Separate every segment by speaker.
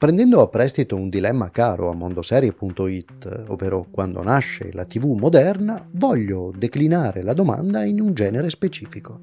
Speaker 1: Prendendo a prestito un dilemma caro a mondoserie.it, ovvero quando nasce la TV moderna, voglio declinare la domanda in un genere specifico.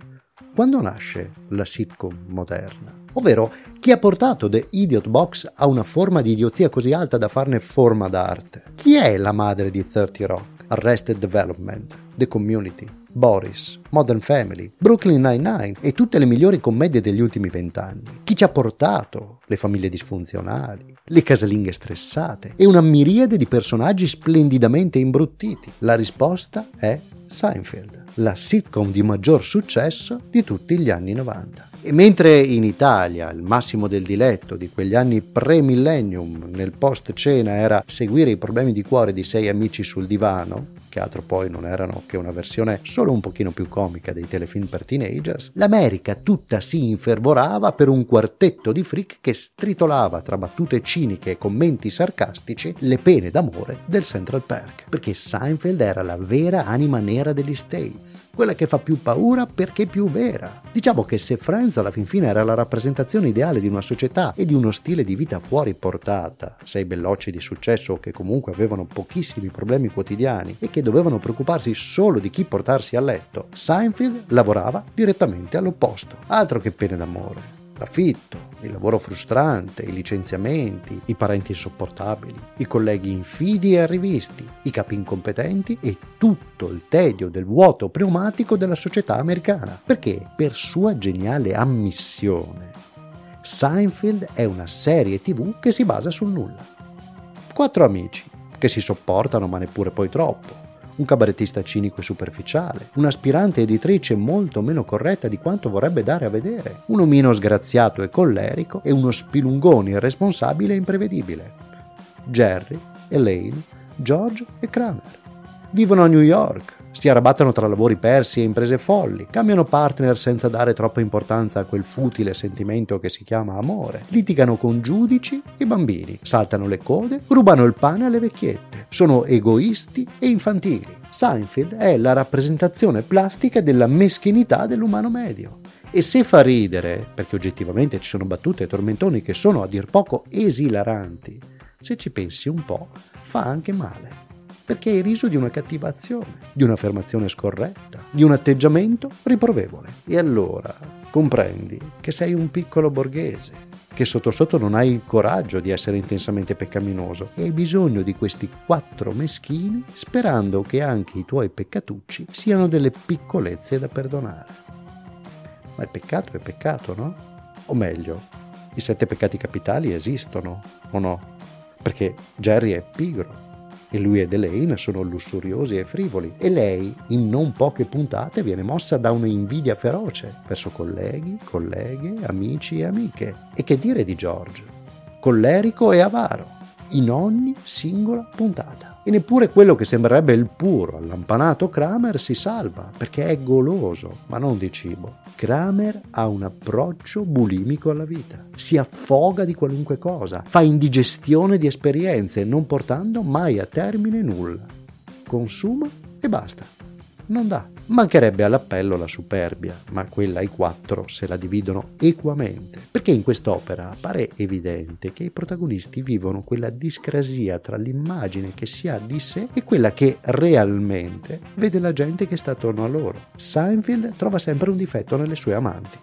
Speaker 1: Quando nasce la sitcom moderna? Ovvero, chi ha portato The Idiot Box a una forma di idiozia così alta da farne forma d'arte? Chi è la madre di 30 Rock, Arrested Development, The Community, Boris, Modern Family, Brooklyn Nine-Nine e tutte le migliori commedie degli ultimi vent'anni. Chi ci ha portato le famiglie disfunzionali, le casalinghe stressate e una miriade di personaggi splendidamente imbruttiti? La risposta è Seinfeld, la sitcom di maggior successo di tutti gli anni 90. E mentre in Italia il massimo del diletto di quegli anni pre-millennium nel post cena era seguire i problemi di cuore di sei amici sul divano, che altro poi non erano che una versione solo un pochino più comica dei telefilm per teenagers, l'America tutta si infervorava per un quartetto di freak che stritolava tra battute ciniche e commenti sarcastici le pene d'amore del Central Park, perché Seinfeld era la vera anima nera degli States quella che fa più paura perché più vera. Diciamo che se Friends alla fin fine era la rappresentazione ideale di una società e di uno stile di vita fuori portata, sei bellocci di successo che comunque avevano pochissimi problemi quotidiani e che dovevano preoccuparsi solo di chi portarsi a letto, Seinfeld lavorava direttamente all'opposto, altro che pene d'amore l'affitto, il lavoro frustrante, i licenziamenti, i parenti insopportabili, i colleghi infidi e arrivisti, i capi incompetenti e tutto il tedio del vuoto pneumatico della società americana. Perché, per sua geniale ammissione, Seinfeld è una serie tv che si basa sul nulla. Quattro amici, che si sopportano ma neppure poi troppo, un cabarettista cinico e superficiale, un'aspirante editrice molto meno corretta di quanto vorrebbe dare a vedere, un omino sgraziato e collerico e uno spilungone irresponsabile e imprevedibile. Jerry, Elaine, George e Kramer. Vivono a New York, si arrabattano tra lavori persi e imprese folli, cambiano partner senza dare troppa importanza a quel futile sentimento che si chiama amore, litigano con giudici e bambini, saltano le code, rubano il pane alle vecchiette, sono egoisti e infantili. Seinfeld è la rappresentazione plastica della meschinità dell'umano medio. E se fa ridere, perché oggettivamente ci sono battute e tormentoni che sono a dir poco esilaranti, se ci pensi un po', fa anche male perché hai riso di una cattiva azione, di un'affermazione scorretta, di un atteggiamento riprovevole. E allora comprendi che sei un piccolo borghese, che sotto sotto non hai il coraggio di essere intensamente peccaminoso e hai bisogno di questi quattro meschini sperando che anche i tuoi peccatucci siano delle piccolezze da perdonare. Ma il peccato è peccato, no? O meglio, i sette peccati capitali esistono, o no? Perché Jerry è pigro, e lui ed Elaine sono lussuriosi e frivoli e lei in non poche puntate viene mossa da un'invidia feroce verso colleghi, colleghe, amici e amiche. E che dire di George? Collerico e avaro in ogni singola puntata. E neppure quello che sembrerebbe il puro, allampanato Kramer si salva, perché è goloso, ma non di cibo. Kramer ha un approccio bulimico alla vita, si affoga di qualunque cosa, fa indigestione di esperienze, non portando mai a termine nulla. Consuma e basta. Non dà. Mancherebbe all'appello la superbia, ma quella ai quattro se la dividono equamente, perché in quest'opera appare evidente che i protagonisti vivono quella discrasia tra l'immagine che si ha di sé e quella che realmente vede la gente che sta attorno a loro. Seinfeld trova sempre un difetto nelle sue amanti,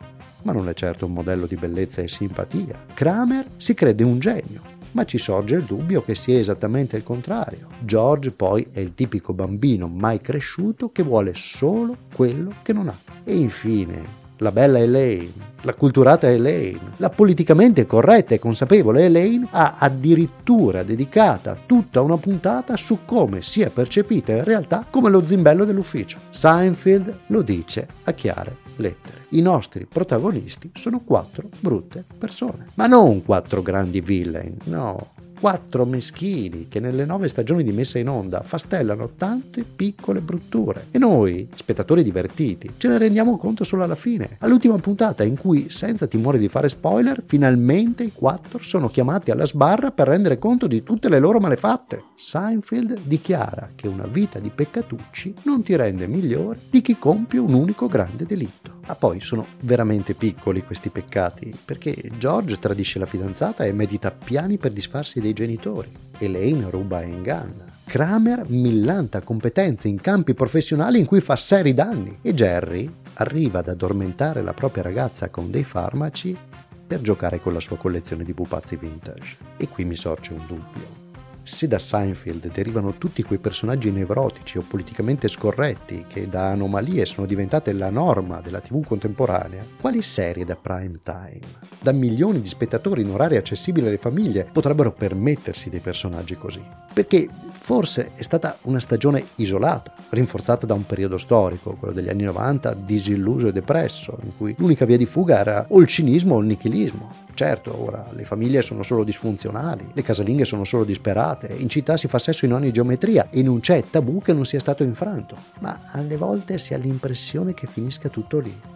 Speaker 1: ma non è certo un modello di bellezza e simpatia. Kramer si crede un genio, ma ci sorge il dubbio che sia esattamente il contrario. George poi è il tipico bambino mai cresciuto che vuole solo quello che non ha. E infine, la bella Elaine, la culturata Elaine, la politicamente corretta e consapevole Elaine ha addirittura dedicata tutta una puntata su come sia percepita in realtà come lo zimbello dell'ufficio. Seinfeld lo dice a chiare lettere. I nostri protagonisti sono quattro brutte persone, ma non quattro grandi villain, no, quattro meschini che nelle nove stagioni di messa in onda fastellano tante piccole brutture. E noi, spettatori divertiti, ce ne rendiamo conto solo alla fine, all'ultima puntata in cui, senza timore di fare spoiler, finalmente i quattro sono chiamati alla sbarra per rendere conto di tutte le loro malefatte. Seinfeld dichiara che una vita di peccatucci non ti rende migliore di chi compie un unico grande delitto. Ma poi sono veramente piccoli questi peccati, perché George tradisce la fidanzata e medita piani per disfarsi dei genitori. Elaine ruba e inganna. Kramer millanta competenze in campi professionali in cui fa seri danni e Jerry arriva ad addormentare la propria ragazza con dei farmaci per giocare con la sua collezione di pupazzi vintage. E qui mi sorge un dubbio. Se da Seinfeld derivano tutti quei personaggi nevrotici o politicamente scorretti che da anomalie sono diventate la norma della TV contemporanea, quali serie da prime time, da milioni di spettatori in orario accessibile alle famiglie, potrebbero permettersi dei personaggi così? Perché forse è stata una stagione isolata, rinforzata da un periodo storico, quello degli anni 90, disilluso e depresso, in cui l'unica via di fuga era o il cinismo o il nichilismo. Certo, ora le famiglie sono solo disfunzionali, le casalinghe sono solo disperate, in città si fa sesso in ogni geometria e non c'è tabù che non sia stato infranto, ma alle volte si ha l'impressione che finisca tutto lì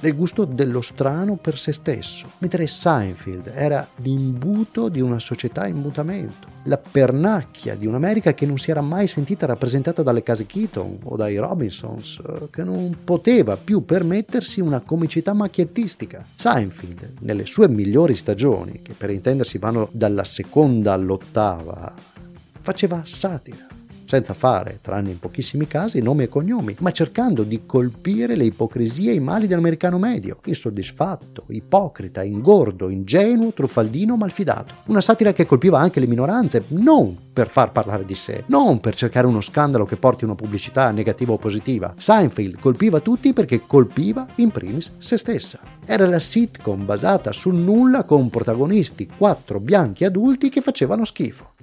Speaker 1: del gusto dello strano per se stesso, mentre Seinfeld era l'imbuto di una società in mutamento, la pernacchia di un'America che non si era mai sentita rappresentata dalle case Keaton o dai Robinsons, eh, che non poteva più permettersi una comicità macchiettistica. Seinfeld, nelle sue migliori stagioni, che per intendersi vanno dalla seconda all'ottava, faceva satira senza fare, tranne in pochissimi casi, nomi e cognomi, ma cercando di colpire le ipocrisie e i mali dell'americano medio, insoddisfatto, ipocrita, ingordo, ingenuo, truffaldino, malfidato. Una satira che colpiva anche le minoranze, non per far parlare di sé, non per cercare uno scandalo che porti una pubblicità negativa o positiva. Seinfeld colpiva tutti perché colpiva in primis se stessa. Era la sitcom basata sul nulla con protagonisti quattro bianchi adulti che facevano schifo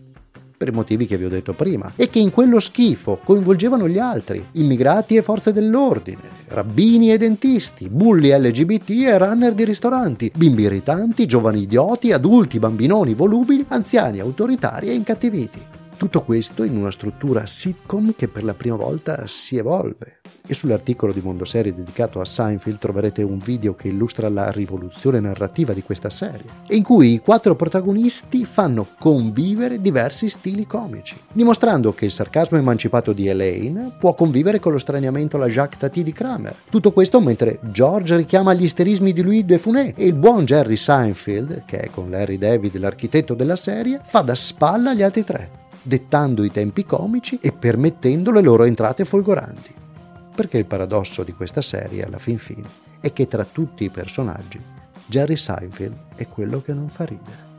Speaker 1: per i motivi che vi ho detto prima, e che in quello schifo coinvolgevano gli altri, immigrati e forze dell'ordine, rabbini e dentisti, bulli LGBT e runner di ristoranti, bimbi irritanti, giovani idioti, adulti, bambinoni volubili, anziani autoritari e incattiviti. Tutto questo in una struttura sitcom che per la prima volta si evolve, e sull'articolo di Mondoserie dedicato a Seinfeld troverete un video che illustra la rivoluzione narrativa di questa serie, in cui i quattro protagonisti fanno convivere diversi stili comici, dimostrando che il sarcasmo emancipato di Elaine può convivere con lo straniamento alla Jacques Tati di Kramer. Tutto questo mentre George richiama gli isterismi di Louis de Funès e il buon Jerry Seinfeld, che è con Larry David l'architetto della serie, fa da spalla agli altri tre dettando i tempi comici e permettendo le loro entrate folgoranti perché il paradosso di questa serie, alla fin fine, è che tra tutti i personaggi, Jerry Seinfeld è quello che non fa ridere.